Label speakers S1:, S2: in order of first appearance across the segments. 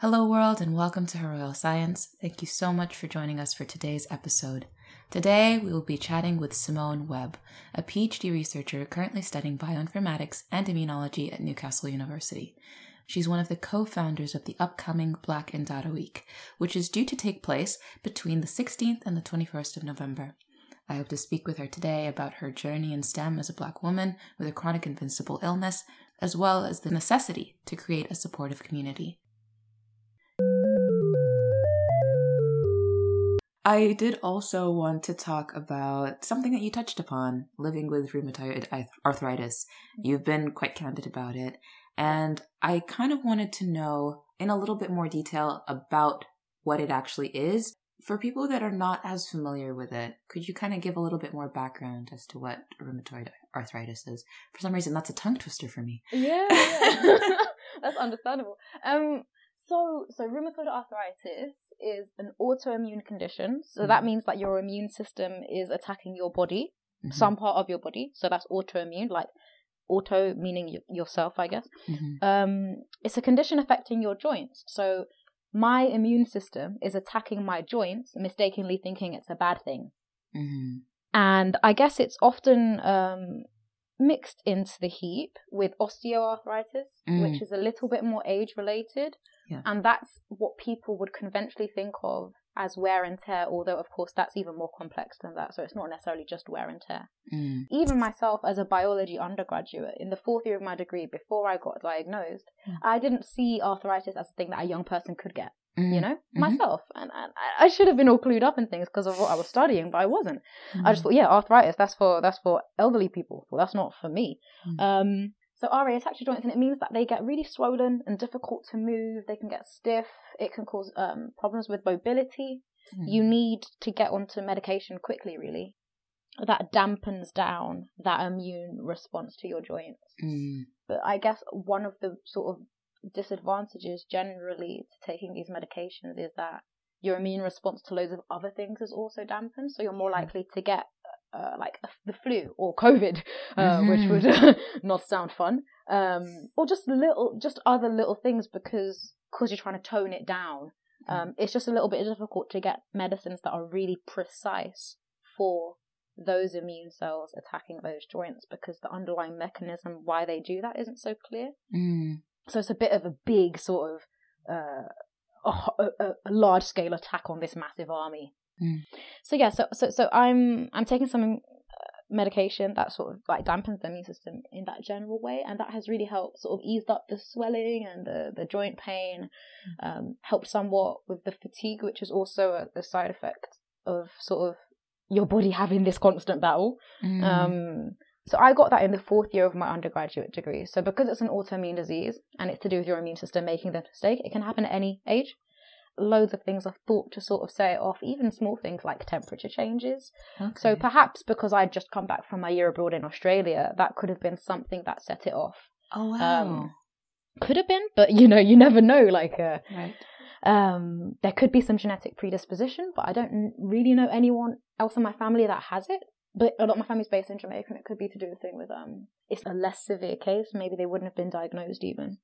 S1: Hello, world, and welcome to Her Royal Science. Thank you so much for joining us for today's episode. Today, we will be chatting with Simone Webb, a PhD researcher currently studying bioinformatics and immunology at Newcastle University. She's one of the co founders of the upcoming Black in Data Week, which is due to take place between the 16th and the 21st of November. I hope to speak with her today about her journey in STEM as a Black woman with a chronic invincible illness, as well as the necessity to create a supportive community. I did also want to talk about something that you touched upon living with rheumatoid arthritis. You've been quite candid about it. And I kind of wanted to know in a little bit more detail about what it actually is. For people that are not as familiar with it, could you kind of give a little bit more background as to what rheumatoid arthritis is? For some reason, that's a tongue twister for me.
S2: Yeah, that's understandable. Um, so, so rheumatoid arthritis is an autoimmune condition. So mm-hmm. that means that your immune system is attacking your body, mm-hmm. some part of your body. So that's autoimmune, like auto meaning y- yourself, I guess. Mm-hmm. Um, it's a condition affecting your joints. So my immune system is attacking my joints, mistakenly thinking it's a bad thing. Mm-hmm. And I guess it's often um, mixed into the heap with osteoarthritis, mm. which is a little bit more age related. Yeah. And that's what people would conventionally think of as wear and tear, although, of course, that's even more complex than that. So it's not necessarily just wear and tear. Mm. Even myself, as a biology undergraduate, in the fourth year of my degree, before I got diagnosed, mm. I didn't see arthritis as a thing that a young person could get. Mm. You know, mm-hmm. myself, and, and, I should have been all clued up in things because of what I was studying, but I wasn't. I just mm. thought, yeah, arthritis, that's for that's for elderly people. Well, that's not for me. Mm. Um, so RA attach your joints, and it means that they get really swollen and difficult to move. They can get stiff. It can cause um, problems with mobility. Mm. You need to get onto medication quickly, really. That dampens down that immune response to your joints. Mm. But I guess one of the sort of disadvantages generally to taking these medications is that your immune response to loads of other things is also dampened. So you're more likely to get uh, like the flu or COVID, uh, mm-hmm. which would not sound fun, um, or just little, just other little things because because you're trying to tone it down. Mm. Um, it's just a little bit difficult to get medicines that are really precise for those immune cells attacking those joints because the underlying mechanism why they do that isn't so clear. Mm. So it's a bit of a big sort of uh, a, a, a large scale attack on this massive army. Mm. So yeah, so so so I'm I'm taking some uh, medication that sort of like dampens the immune system in that general way, and that has really helped sort of eased up the swelling and the the joint pain, mm. um, helped somewhat with the fatigue, which is also a, a, side effect of sort of your body having this constant battle. Mm. Um, so I got that in the fourth year of my undergraduate degree. So because it's an autoimmune disease and it's to do with your immune system making the mistake, it can happen at any age loads of things are thought to sort of say it off, even small things like temperature changes. Okay. So perhaps because I'd just come back from my year abroad in Australia, that could have been something that set it off.
S1: Oh wow. Um,
S2: could have been, but you know, you never know. Like, uh, right. um, there could be some genetic predisposition, but I don't really know anyone else in my family that has it. But a lot of my family's based in Jamaica, and it could be to do with thing with um, it's a less severe case. Maybe they wouldn't have been diagnosed even.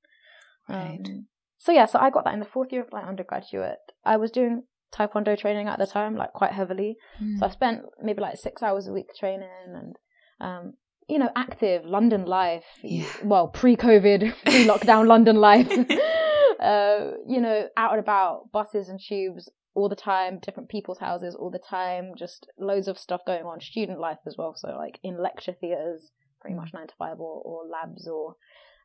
S1: Right. Um,
S2: so yeah, so I got that in the fourth year of my undergraduate. I was doing taekwondo training at the time, like quite heavily. Mm. So I spent maybe like six hours a week training and um, you know, active London life. Yeah. Well, pre-COVID, pre-lockdown London life. uh, you know, out and about, buses and tubes all the time, different people's houses all the time, just loads of stuff going on. Student life as well, so like in lecture theatres, pretty much nine to five, or, or labs, or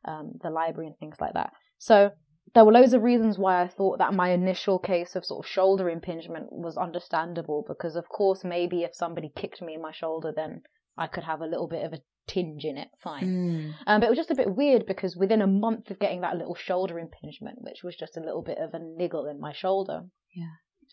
S2: um, the library and things like that. So there were loads of reasons why I thought that my initial case of sort of shoulder impingement was understandable because, of course, maybe if somebody kicked me in my shoulder, then I could have a little bit of a tinge in it, fine. Mm. Um, but it was just a bit weird because within a month of getting that little shoulder impingement, which was just a little bit of a niggle in my shoulder,
S1: yeah.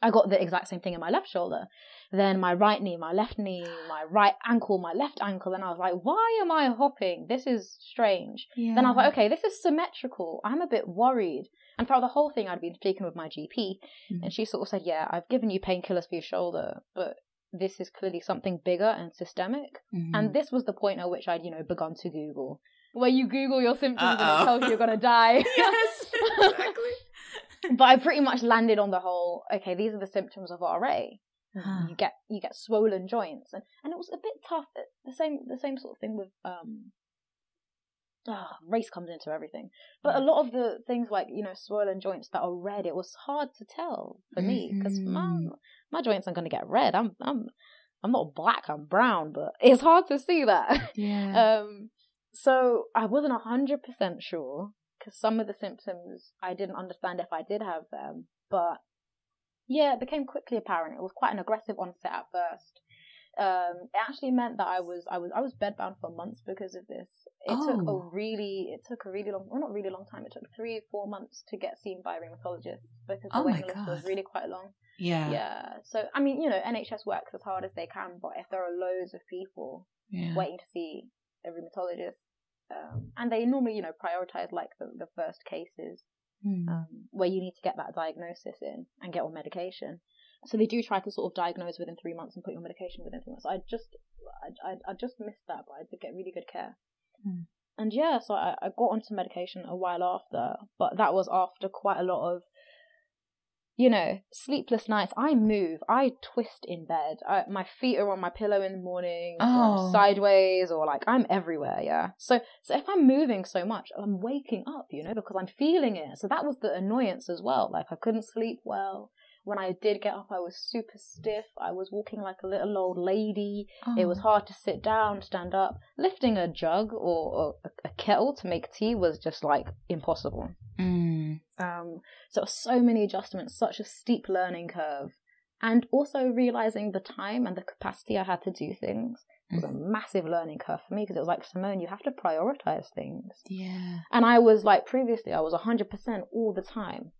S2: I got the exact same thing in my left shoulder. Then my right knee, my left knee, my right ankle, my left ankle. And I was like, why am I hopping? This is strange. Yeah. Then I was like, okay, this is symmetrical. I'm a bit worried. And throughout the whole thing, I'd been speaking with my GP, mm-hmm. and she sort of said, yeah, I've given you painkillers for your shoulder, but this is clearly something bigger and systemic. Mm-hmm. And this was the point at which I'd, you know, begun to Google. Where you Google your symptoms Uh-oh. and it tells you you're going to die.
S1: yes, exactly.
S2: but I pretty much landed on the whole. Okay, these are the symptoms of RA.
S1: Huh.
S2: You get you get swollen joints, and and it was a bit tough. The same the same sort of thing with um. ah, race comes into everything, but a lot of the things like you know swollen joints that are red, it was hard to tell for me because my my joints aren't going to get red. I'm I'm I'm not black. I'm brown, but it's hard to see that.
S1: Yeah.
S2: Um, so I wasn't a hundred percent sure because some of the symptoms I didn't understand if I did have them, but yeah, it became quickly apparent. It was quite an aggressive onset at first. Um, it actually meant that I was I was I was bedbound for months because of this. It took a
S1: Oh.
S2: really it took a really long well not really long time. It took three four months to get seen by a rheumatologist because the
S1: Oh
S2: waiting list was really quite long.
S1: yeah.
S2: Yeah. So I mean, you know, NHS works as hard as they can, but if there are loads of people
S1: Yeah.
S2: waiting to see a rheumatologist, um, and they normally, you know, prioritize like the, the first cases
S1: Mm.
S2: um, where you need to get that diagnosis in and get on medication. So they do try to sort of diagnose within three months and put you on medication within three months. I just, I, I, I just missed that, but I did get really good care.
S1: Hmm.
S2: And yeah, so I, I got onto medication a while after, but that was after quite a lot of, you know, sleepless nights. I move, I twist in bed. I, my feet are on my pillow in the morning, or
S1: Oh.
S2: sideways, or like I'm everywhere. Yeah. So, so if I'm moving so much, I'm waking up, you know, because I'm feeling it. So that was the annoyance as well. Like I couldn't sleep well. When I did get up, I was super stiff. I was walking like a little old lady. It was
S1: Oh.
S2: hard to sit down, stand up. Lifting a jug or, or a kettle to make tea was just like impossible.
S1: Mm.
S2: Um, so so many adjustments, such a steep learning curve, and also realizing the time and the capacity I had to do things was a massive learning curve for me because it was like Simone, you have to prioritize things.
S1: Yeah.
S2: And I was like previously, I was hundred percent all the time.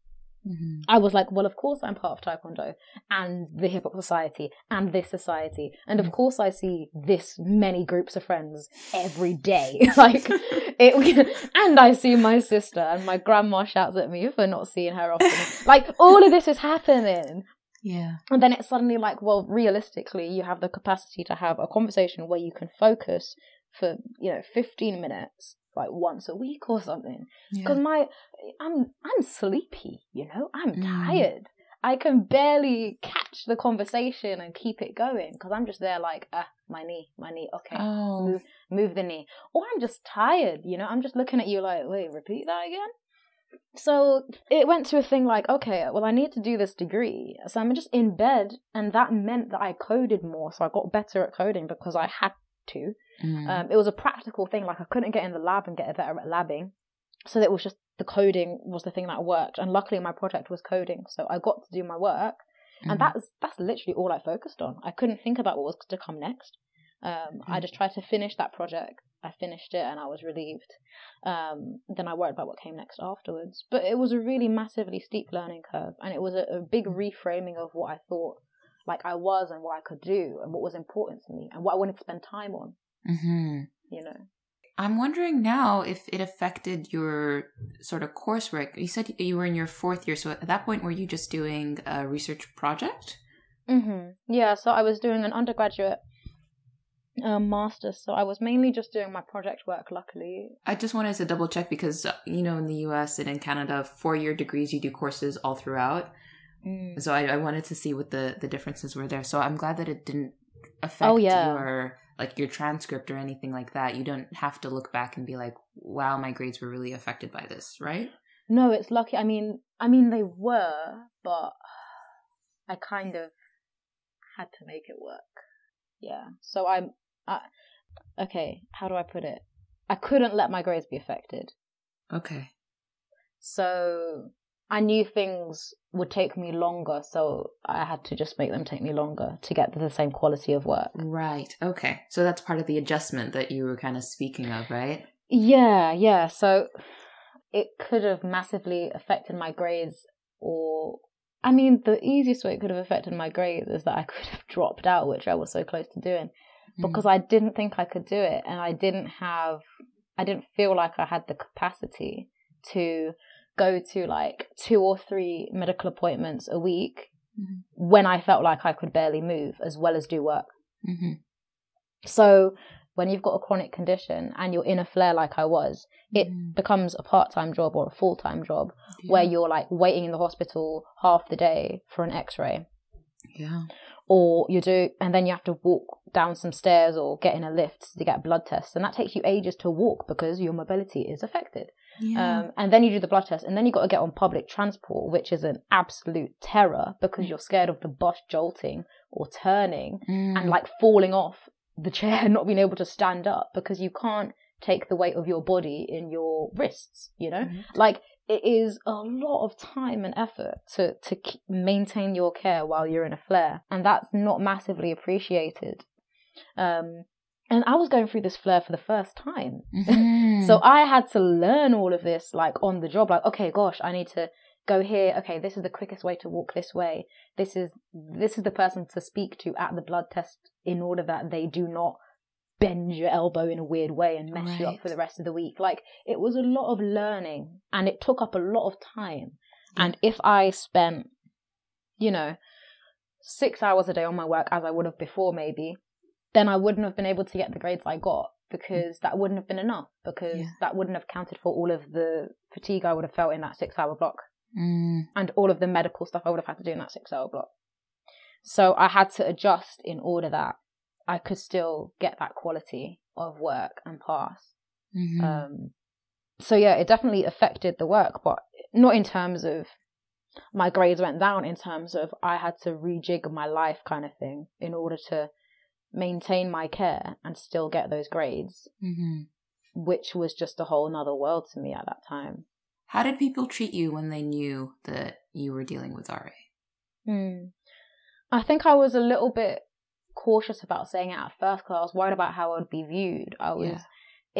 S1: Hmm
S2: I was like, well, of course I'm part of Taekwondo and the Hip Hop Society and this society. And of
S1: Mm.
S2: course I see this many groups of friends every day. like, it, and I see my sister and my grandma shouts at me for not seeing her often. like, all of this is happening.
S1: Yeah.
S2: And then it's suddenly like, well, realistically, you have the capacity to have a conversation where you can focus for, you know, 15 minutes, like once a week or something because
S1: Yeah.
S2: my I'm I'm sleepy, you know. I'm
S1: Mm.
S2: tired. I can barely catch the conversation and keep it going because I'm just there like, ah, my knee, my knee. Okay,
S1: Oh.
S2: move, move the knee. Or I'm just tired, you know. I'm just looking at you like, wait, repeat that again. So it went to a thing like, okay, well, I need to do this degree, so I'm just in bed, and that meant that I coded more, so I got better at coding because I had to.
S1: Mm.
S2: Um, it was a practical thing. Like I couldn't get in the lab and get better at labbing, so it was just the coding was the thing that worked. And luckily, my project was coding, so I got to do my work, and
S1: Mhm.
S2: that's that's literally all I focused on. I couldn't think about what was to come next. Um, I
S1: Mhm.
S2: just tried to finish that project. I finished it, and I was relieved. Um, then I worried about what came next afterwards. But it was a really massively steep learning curve, and it was a, a big reframing of what I thought like I was and what I could do and what was important to me and what I wanted to spend time on.
S1: Mhm.
S2: You know.
S1: I'm wondering now if it affected your sort of coursework. You said you were in your fourth year, so at that point, were you just doing a research project?
S2: Mm-hmm. Yeah, so I was doing an undergraduate um, master's, so I was mainly just doing my project work, luckily.
S1: I just wanted to double check because, uh, you know, in the US and in Canada, four year degrees, you do courses all throughout. So I, I wanted to see what the, the differences were there. So I'm glad that it didn't affect
S2: Oh, yeah.
S1: your like your transcript or anything like that. You don't have to look back and be like, wow, my grades were really affected by this, right?
S2: No, it's lucky. I mean, I mean they were, but I kind of had to make it work. Yeah. So I'm, I, okay. How do I put it? I couldn't let my grades be affected.
S1: Okay.
S2: So I knew things would take me longer, so I had to just make them take me longer to get the same quality of work.
S1: Right. Okay. So that's part of the adjustment that you were kind of speaking of, right?
S2: Yeah, yeah. So it could have massively affected my grades, or I mean, the easiest way it could have affected my grades is that I could have dropped out, which I was so close to doing mm. because I didn't think I could do it, and I didn't have, I didn't feel like I had the capacity to go to like two or three medical appointments a week
S1: Mhm.
S2: when I felt like I could barely move as well as do work.
S1: hmm
S2: So when you've got a chronic condition and you're in a flare like I was, it
S1: Mm.
S2: becomes a part time job or a full time job where you're like waiting in the hospital half the day for an x ray.
S1: yeah.
S2: Or you do, and then you have to walk down some stairs or get in a lift to get blood tests. And that takes you ages to walk because your mobility is affected.
S1: Yeah.
S2: Um, and then you do the blood test, and then you got to get on public transport, which is an absolute terror because you're scared of the bus jolting or turning
S1: Mm.
S2: and like falling off the chair and not being able to stand up because you can't take the weight of your body in your wrists, you know?
S1: Mhm.
S2: Like it is a lot of time and effort to to maintain your care while you're in a flare, and that's not massively appreciated. Um, and I was going through this flare for the first time,
S1: Mhm.
S2: so I had to learn all of this like on the job. Like, okay, gosh, I need to go here. Okay, this is the quickest way to walk this way. This is this is the person to speak to at the blood test in order that they do not bend your elbow in a weird way and mess you up for the rest of the week. Like it was a lot of learning and it took up a lot of time. And if I spent, you know, six hours a day on my work as I would have before, maybe, then I wouldn't have been able to get the grades I got because that wouldn't have been enough because
S1: Yeah.
S2: that wouldn't have counted for all of the fatigue I would have felt in that six hour block
S1: Mm.
S2: and all of the medical stuff I would have had to do in that six hour block. So I had to adjust in order that I could still get that quality of work and pass.
S1: Mhm.
S2: Um, so yeah, it definitely affected the work, but not in terms of my grades went down. In terms of I had to rejig my life, kind of thing, in order to maintain my care and still get those grades,
S1: Mhm.
S2: which was just a whole nother world to me at that time.
S1: How did people treat you when they knew that you were dealing with RA?
S2: Hmm. I think I was a little bit cautious about saying it at first because I was worried about how I would be viewed. I was.
S1: Yeah.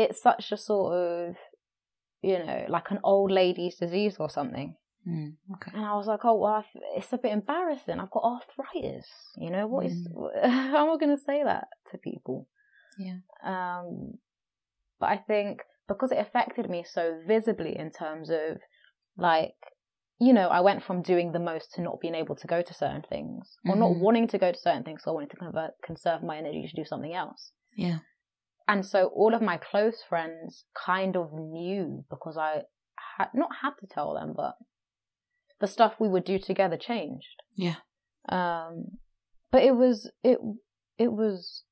S2: It's such a sort of, you know, like an old lady's disease or something.
S1: Mm. Okay.
S2: And I was like, oh, well, it's a bit embarrassing. I've got arthritis. You know, what is,
S1: Mm.
S2: how am I going to say that to people?
S1: Yeah.
S2: Um, but I think because it affected me so visibly in terms of like, you know, I went from doing the most to not being able to go to certain things or not
S1: Mhm.
S2: wanting to go to certain things. So I wanted to convert, conserve my energy to do something else.
S1: Yeah.
S2: And so all of my close friends kind of knew because I had not had to tell them, but the stuff we would do together changed.
S1: Yeah.
S2: Um, but it was it it was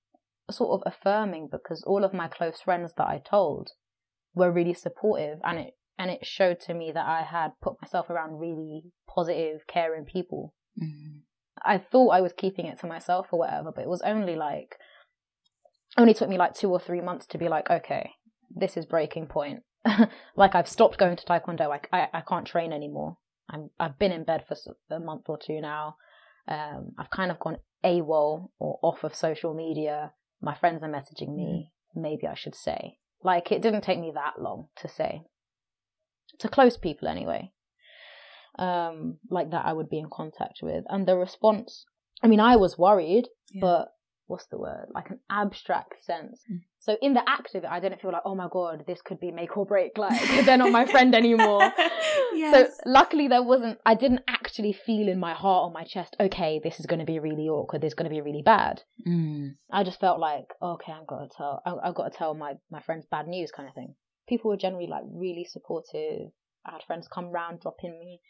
S2: sort of affirming because all of my close friends that I told were really supportive, and it and it showed to me that I had put myself around really positive, caring people.
S1: Mhm.
S2: I thought I was keeping it to myself or whatever, but it was only like only took me like two or three months to be like, okay, this is breaking point. like I've stopped going to taekwondo. I, I I can't train anymore. I'm I've been in bed for a month or two now. Um, I've kind of gone AWOL or off of social media. My friends are messaging me. Maybe I should say. Like it didn't take me that long to say. To close people anyway. Um, like that I would be in contact with. And the response I mean I was worried,
S1: Yeah.
S2: but what's the word? Like an abstract sense.
S1: Mm.
S2: So in the act of it, I didn't feel like, oh my god, this could be make or break. Like they're not my friend anymore.
S1: Yes.
S2: So luckily there wasn't. I didn't actually feel in my heart or my chest. Okay, this is going to be really awkward. This is going to be really bad.
S1: Mm.
S2: I just felt like, okay, I've got to tell. I, I've got to tell my my friends bad news, kind of thing. People were generally like really supportive. I had friends come round, dropping me,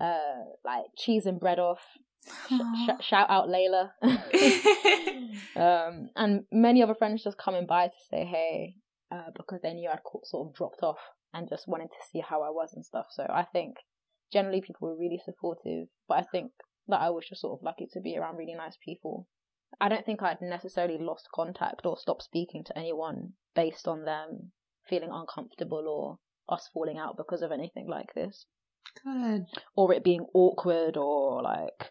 S2: uh, like cheese and bread off. Sh- sh- shout out Layla. um, and many other friends just coming by to say hey, uh, because they knew I'd sort of dropped off and just wanted to see how I was and stuff. So I think generally people were really supportive, but I think that I was just sort of lucky to be around really nice people. I don't think I'd necessarily lost contact or stopped speaking to anyone based on them feeling uncomfortable or us falling out because of anything like this
S1: Good.
S2: or it being awkward or like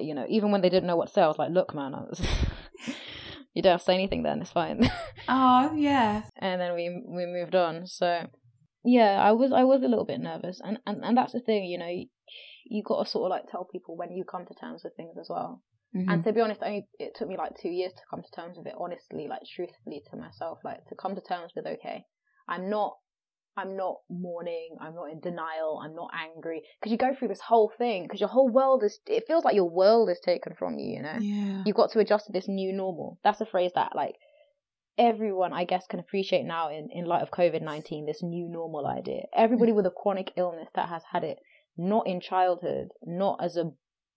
S2: you know even when they didn't know what to say i was like look man I was you don't have to say anything then it's fine
S1: Oh yeah.
S2: and then we we moved on so yeah i was i was a little bit nervous and and, and that's the thing you know you, you got to sort of like tell people when you come to terms with things as well
S1: Mhm.
S2: and to be honest only it took me like two years to come to terms with it honestly like truthfully to myself like to come to terms with okay i'm not i'm not mourning i'm not in denial i'm not angry because you go through this whole thing because your whole world is it feels like your world is taken from you you know
S1: yeah.
S2: you've got to adjust to this new normal that's a phrase that like everyone, I guess, can appreciate now in, in light of COVID 19, this new normal idea. Everybody with a chronic illness that has had it not in childhood, not as a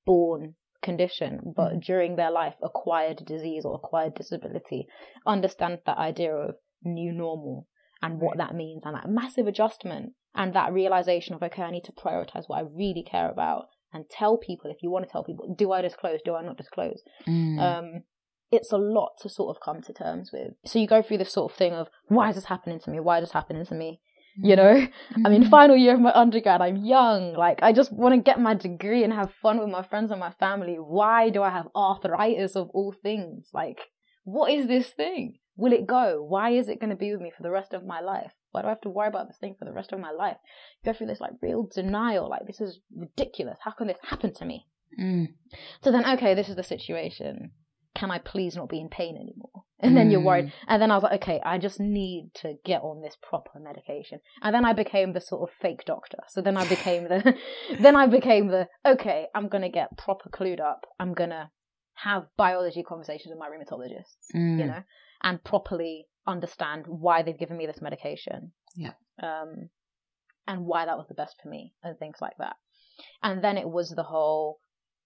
S2: born condition, but mm. during their life, acquired disease or acquired disability, understands that idea of new normal and what that means and that massive adjustment and that realization of, okay, I need to prioritize what I really care about and tell people if you want to tell people, do I disclose? Do I not disclose? Mm. Um, it's a lot to sort of come to terms with. So you go through this sort of thing of why is this happening to me? Why is this happening to me? You know, mm-hmm. I mean, mm-hmm. final year of my undergrad, I'm young. Like, I just want to get my degree and have fun with my friends and my family. Why do I have arthritis of all things? Like, what is this thing? Will it go? Why is it going to be with me for the rest of my life? Why do I have to worry about this thing for the rest of my life? Go through this like real denial. Like, this is ridiculous. How can this happen to me? Mm. So then, okay, this is the situation can I please not be in pain anymore? And then mm. you're worried. And then I was like, okay, I just need to get on this proper medication. And then I became the sort of fake doctor. So then I became the, then I became the, okay, I'm going to get proper clued up. I'm going to have biology conversations with my rheumatologist, mm. you know, and properly understand why they've given me this medication.
S1: Yeah.
S2: Um, and why that was the best for me and things like that. And then it was the whole,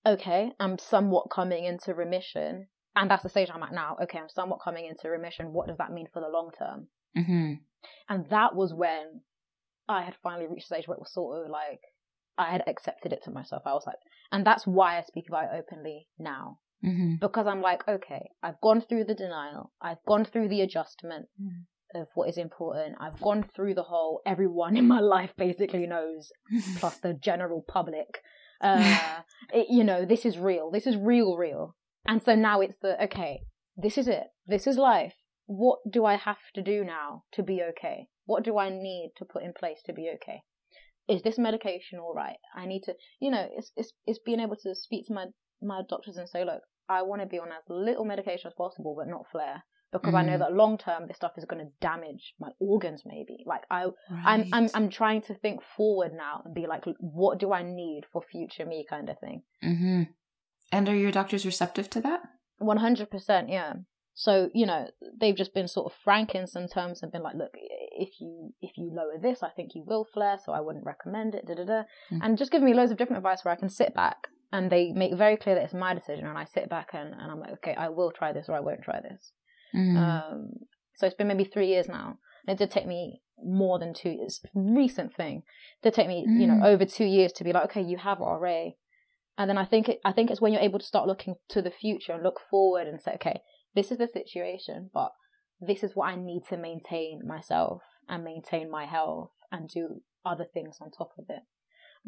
S2: okay, I'm somewhat coming into remission and that's the stage I'm at now. Okay, I'm somewhat coming into remission. What does that mean for the long term? Mm-hmm. And that was when I had finally reached a stage where it was sort of like I had accepted it to myself. I was like, and that's why I speak about it openly now. Mm-hmm. Because I'm like, okay, I've gone through the denial, I've gone through the adjustment mm-hmm. of what is important, I've gone through the whole everyone in my life basically knows, plus the general public. Uh, it, you know, this is real. This is real, real. And so now it's the, okay, this is it. This is life. What do I have to do now to be okay? What do I need to put in place to be okay? Is this medication all right? I need to, you know, it's, it's, it's being able to speak to my, my doctors and say, look, I want to be on as little medication as possible, but not flare because mm. I know mm. that long term this stuff is going to damage my organs maybe like I right. I'm I'm I'm trying to think forward now and be like what do I need for future me kind of thing.
S1: hmm and are your doctors receptive to that?
S2: 100%, yeah. So, you know, they've just been sort of frank in some terms and been like, look, if you if you lower this, I think you will flare, so I wouldn't recommend it, da da da. Mm. And just give me loads of different advice where I can sit back and they make very clear that it's my decision and I sit back and, and I'm like, okay, I will try this or I won't try this. Mm. Um, so it's been maybe three years now. And it did take me more than two years. Recent thing. It did take me, mm. you know, mm. over two years to be like, okay, you have RA and then I think it, I think it's when you're able to start looking to the future and look forward and say, okay, this is the situation, but this is what I need to maintain myself and maintain my health and do other things on top of it.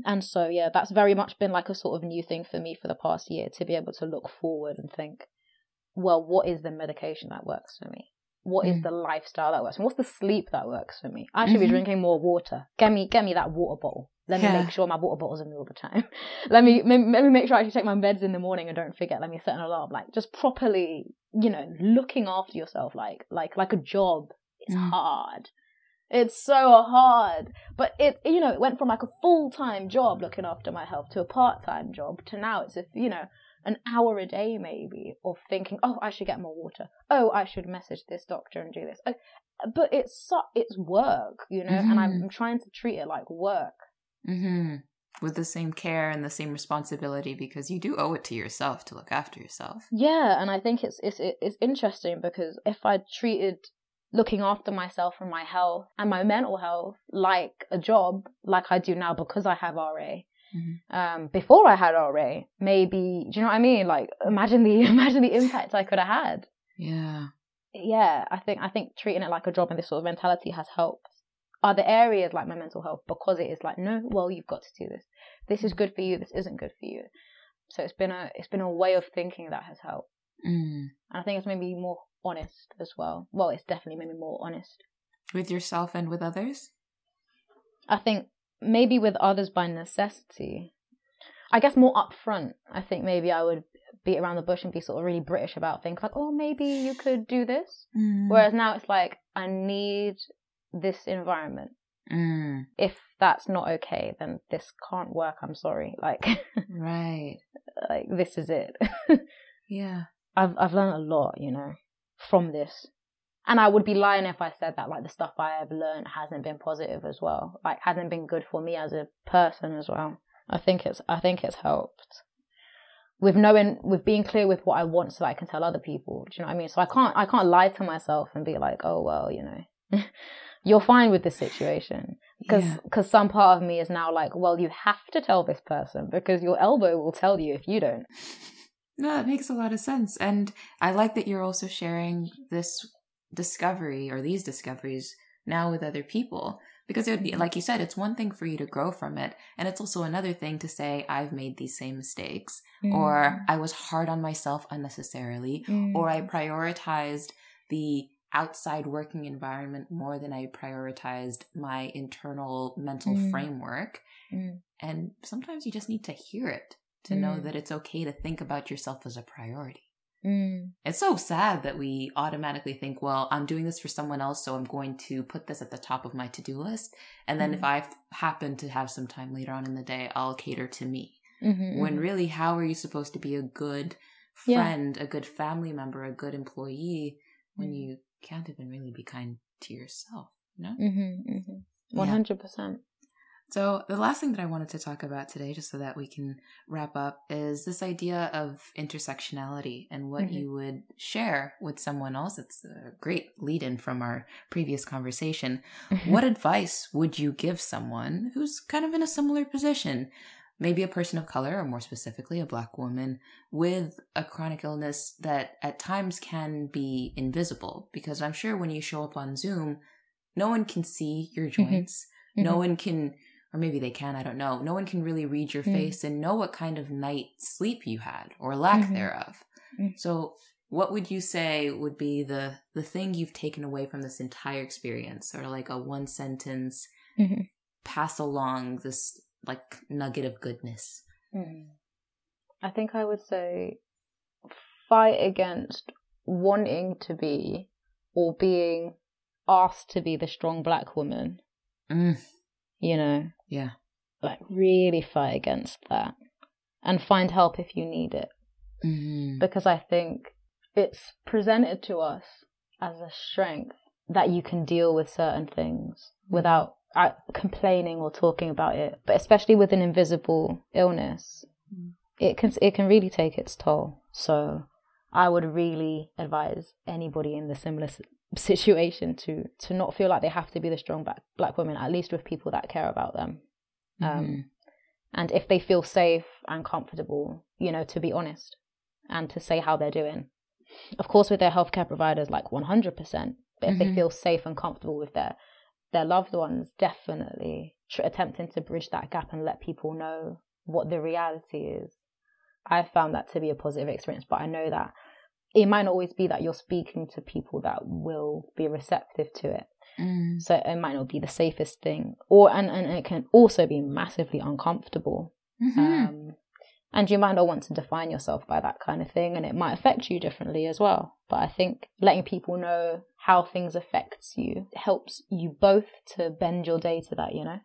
S2: And so, yeah, that's very much been like a sort of new thing for me for the past year to be able to look forward and think, well, what is the medication that works for me? What mm. is the lifestyle that works? And what's the sleep that works for me? I should mm-hmm. be drinking more water. Get me, get me that water bottle. Let me yeah. make sure my water bottle's in me all the time. let me let me make sure I actually take my meds in the morning and don't forget. Let me set an alarm. Like just properly, you know, looking after yourself like like like a job. It's mm. hard. It's so hard. But it you know, it went from like a full time job looking after my health to a part time job to now it's a you know, an hour a day maybe of thinking, oh, I should get more water. Oh, I should message this doctor and do this. But it's it's work, you know, mm-hmm. and I'm trying to treat it like work
S1: Mm-hmm. With the same care and the same responsibility because you do owe it to yourself to look after yourself.
S2: Yeah, and I think it's it's it's interesting because if I treated looking after myself and my health and my mental health like a job, like I do now because I have RA. Mm-hmm. Um, before I had RA, maybe do you know what I mean? Like imagine the imagine the impact I could have had.
S1: Yeah.
S2: Yeah, I think I think treating it like a job and this sort of mentality has helped other areas like my mental health because it is like no well you've got to do this this is good for you this isn't good for you so it's been a it's been a way of thinking that has helped mm. and i think it's made me more honest as well well it's definitely made me more honest
S1: with yourself and with others
S2: i think maybe with others by necessity i guess more upfront i think maybe i would beat around the bush and be sort of really british about things like oh maybe you could do this mm. whereas now it's like i need this environment. Mm. If that's not okay, then this can't work. I'm sorry. Like,
S1: right.
S2: Like this is it.
S1: yeah.
S2: I've I've learned a lot, you know, from this. and I would be lying if I said that like the stuff I have learned hasn't been positive as well. Like hasn't been good for me as a person as well. I think it's I think it's helped with knowing with being clear with what I want so I can tell other people. Do you know what I mean? So I can't I can't lie to myself and be like, oh well, you know, you're fine with this situation because because some part of me is now like, well, you have to tell this person because your elbow will tell you if you don't.
S1: No, that makes a lot of sense, and I like that you're also sharing this discovery or these discoveries now with other people because it would be mm-hmm. like you said it's one thing for you to grow from it and it's also another thing to say i've made these same mistakes mm. or i was hard on myself unnecessarily mm. or i mm. prioritized the outside working environment more than i prioritized my internal mental mm. framework mm. and sometimes you just need to hear it to know mm. that it's okay to think about yourself as a priority Mm. It's so sad that we automatically think, well, I'm doing this for someone else, so I'm going to put this at the top of my to do list. And then mm. if I happen to have some time later on in the day, I'll cater to me. Mm-hmm, when mm-hmm. really, how are you supposed to be a good friend, yeah. a good family member, a good employee when mm. you can't even really be kind to yourself? You know?
S2: Mm-hmm, 100%. Mm-hmm. Yeah.
S1: So, the last thing that I wanted to talk about today, just so that we can wrap up, is this idea of intersectionality and what mm-hmm. you would share with someone else. It's a great lead in from our previous conversation. Mm-hmm. What advice would you give someone who's kind of in a similar position? Maybe a person of color, or more specifically, a black woman with a chronic illness that at times can be invisible. Because I'm sure when you show up on Zoom, no one can see your mm-hmm. joints. Mm-hmm. No one can or maybe they can, I don't know. No one can really read your mm. face and know what kind of night sleep you had or lack mm-hmm. thereof. Mm. So, what would you say would be the the thing you've taken away from this entire experience or like a one sentence mm-hmm. pass along this like nugget of goodness? Mm.
S2: I think I would say fight against wanting to be or being asked to be the strong black woman. Mm you know?
S1: Yeah.
S2: Like, really fight against that and find help if you need it. Mm-hmm. Because I think it's presented to us as a strength that you can deal with certain things mm-hmm. without uh, complaining or talking about it. But especially with an invisible illness, mm-hmm. it can it can really take its toll. So I would really advise anybody in the similar situation to to not feel like they have to be the strong black black women at least with people that care about them mm-hmm. um, and if they feel safe and comfortable you know to be honest and to say how they're doing of course with their healthcare providers like 100% but if mm-hmm. they feel safe and comfortable with their their loved ones definitely attempting to bridge that gap and let people know what the reality is i found that to be a positive experience but i know that it might not always be that you're speaking to people that will be receptive to it. Mm. So it might not be the safest thing, or and, and it can also be massively uncomfortable. Mm-hmm. Um, and you might not want to define yourself by that kind of thing, and it might affect you differently as well. But I think letting people know how things affects you helps you both to bend your day to that. You know.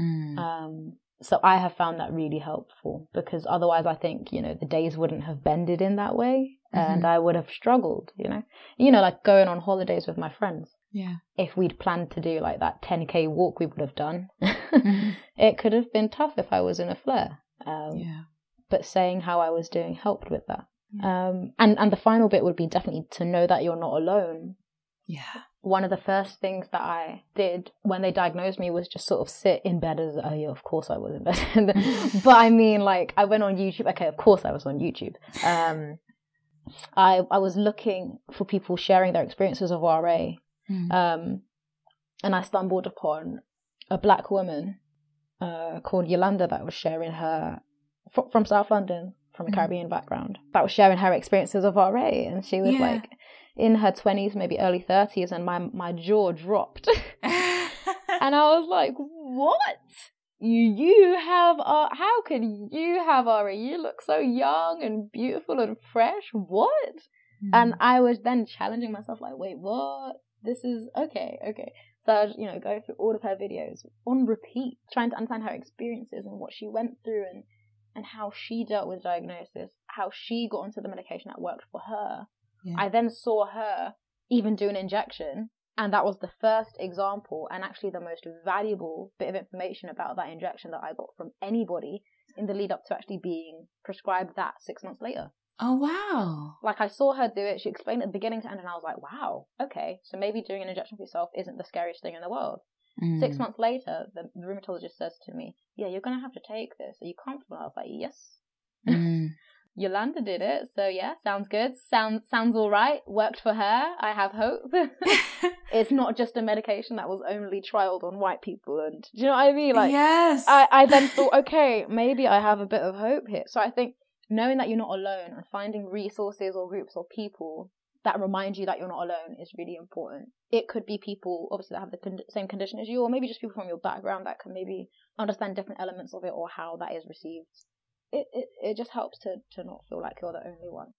S2: Mm. Um, so I have found that really helpful because otherwise I think, you know, the days wouldn't have bended in that way and mm-hmm. I would have struggled, you know. You know, like going on holidays with my friends.
S1: Yeah.
S2: If we'd planned to do like that 10k walk we would have done, mm-hmm. it could have been tough if I was in a flare. Um, yeah. But saying how I was doing helped with that. Yeah. Um, and and the final bit would be definitely to know that you're not alone.
S1: Yeah
S2: one of the first things that I did when they diagnosed me was just sort of sit in bed as oh yeah, of course I was in bed. but I mean like I went on YouTube. Okay, of course I was on YouTube. Um, I I was looking for people sharing their experiences of RA. Mm. Um, and I stumbled upon a black woman uh, called Yolanda that was sharing her fr- from South London, from a mm. Caribbean background, that was sharing her experiences of RA, and she was yeah. like, in her 20s, maybe early 30s, and my, my jaw dropped. and I was like, what? You, you have, how can you have RA? You look so young and beautiful and fresh. What? Mm. And I was then challenging myself, like, wait, what? This is okay, okay. So I was, you know, going through all of her videos on repeat, trying to understand her experiences and what she went through and, and how she dealt with diagnosis, how she got onto the medication that worked for her, yeah. I then saw her even do an injection. And that was the first example and actually the most valuable bit of information about that injection that I got from anybody in the lead up to actually being prescribed that six months later.
S1: Oh, wow.
S2: Like I saw her do it, she explained it beginning to end, and I was like, wow, okay, so maybe doing an injection for yourself isn't the scariest thing in the world.
S1: Mm.
S2: Six months later, the, the rheumatologist says to me, yeah, you're going to have to take this. Are you comfortable? I was like, yes.
S1: Mm.
S2: Yolanda did it, so yeah, sounds good. Sounds sounds all right. Worked for her. I have hope. it's not just a medication that was only trialed on white people, and do you know what I mean? Like,
S1: yes.
S2: I I then thought, okay, maybe I have a bit of hope here. So I think knowing that you're not alone and finding resources or groups or people that remind you that you're not alone is really important. It could be people, obviously, that have the con- same condition as you, or maybe just people from your background that can maybe understand different elements of it or how that is received it, it, it just helps to, to not feel like you're the only one.